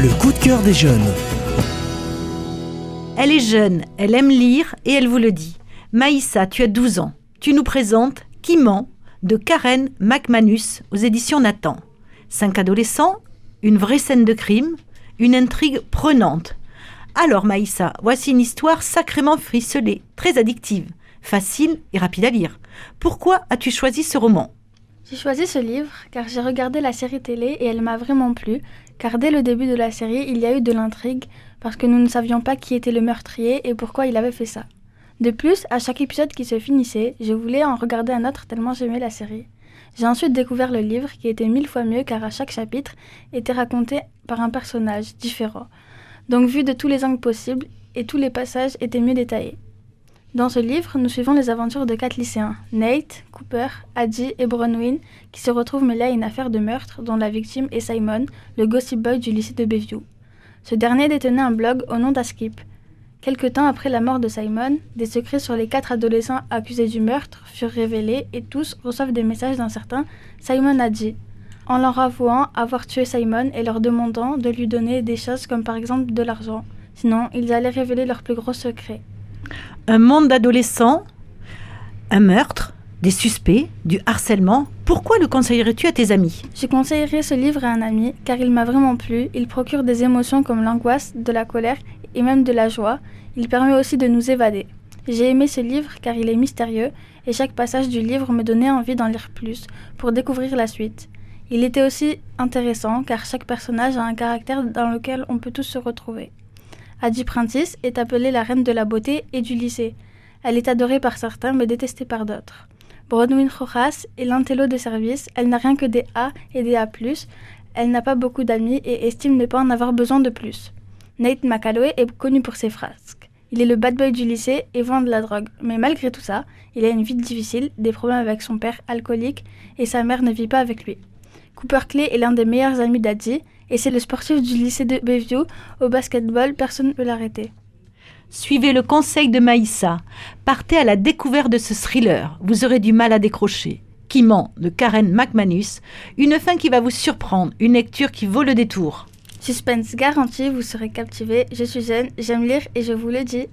Le coup de cœur des jeunes. Elle est jeune, elle aime lire et elle vous le dit. Maïssa, tu as 12 ans. Tu nous présentes Qui ment de Karen McManus aux éditions Nathan. Cinq adolescents, une vraie scène de crime, une intrigue prenante. Alors Maïssa, voici une histoire sacrément fricelée, très addictive, facile et rapide à lire. Pourquoi as-tu choisi ce roman? J'ai choisi ce livre car j'ai regardé la série télé et elle m'a vraiment plu, car dès le début de la série, il y a eu de l'intrigue, parce que nous ne savions pas qui était le meurtrier et pourquoi il avait fait ça. De plus, à chaque épisode qui se finissait, je voulais en regarder un autre tellement j'aimais la série. J'ai ensuite découvert le livre qui était mille fois mieux car à chaque chapitre était raconté par un personnage différent. Donc vu de tous les angles possibles et tous les passages étaient mieux détaillés. Dans ce livre, nous suivons les aventures de quatre lycéens, Nate, Cooper, Addy et Bronwyn, qui se retrouvent mêlés à une affaire de meurtre dont la victime est Simon, le gossip boy du lycée de Bayview. Ce dernier détenait un blog au nom d'Askip. Quelque temps après la mort de Simon, des secrets sur les quatre adolescents accusés du meurtre furent révélés et tous reçoivent des messages d'un certain Simon Adji, en leur avouant avoir tué Simon et leur demandant de lui donner des choses comme par exemple de l'argent. Sinon, ils allaient révéler leurs plus gros secrets. Un monde d'adolescents, un meurtre, des suspects, du harcèlement. Pourquoi le conseillerais-tu à tes amis? Je conseillerais ce livre à un ami car il m'a vraiment plu. Il procure des émotions comme l'angoisse, de la colère et même de la joie. Il permet aussi de nous évader. J'ai aimé ce livre car il est mystérieux et chaque passage du livre me donnait envie d'en lire plus pour découvrir la suite. Il était aussi intéressant car chaque personnage a un caractère dans lequel on peut tous se retrouver. Adi Prentice est appelée la reine de la beauté et du lycée. Elle est adorée par certains mais détestée par d'autres. Bronwyn Rojas est l'intello de service, elle n'a rien que des A et des A+, elle n'a pas beaucoup d'amis et estime ne pas en avoir besoin de plus. Nate McCalloway est connu pour ses frasques. Il est le bad boy du lycée et vend de la drogue, mais malgré tout ça, il a une vie difficile, des problèmes avec son père alcoolique et sa mère ne vit pas avec lui. Cooper Clay est l'un des meilleurs amis d'Adji et c'est le sportif du lycée de Bayview. Au basketball, personne ne peut l'arrêter. Suivez le conseil de Maïssa. Partez à la découverte de ce thriller. Vous aurez du mal à décrocher. Qui ment de Karen McManus. Une fin qui va vous surprendre. Une lecture qui vaut le détour. Suspense garanti, vous serez captivé. Je suis jeune, j'aime lire et je vous le dis.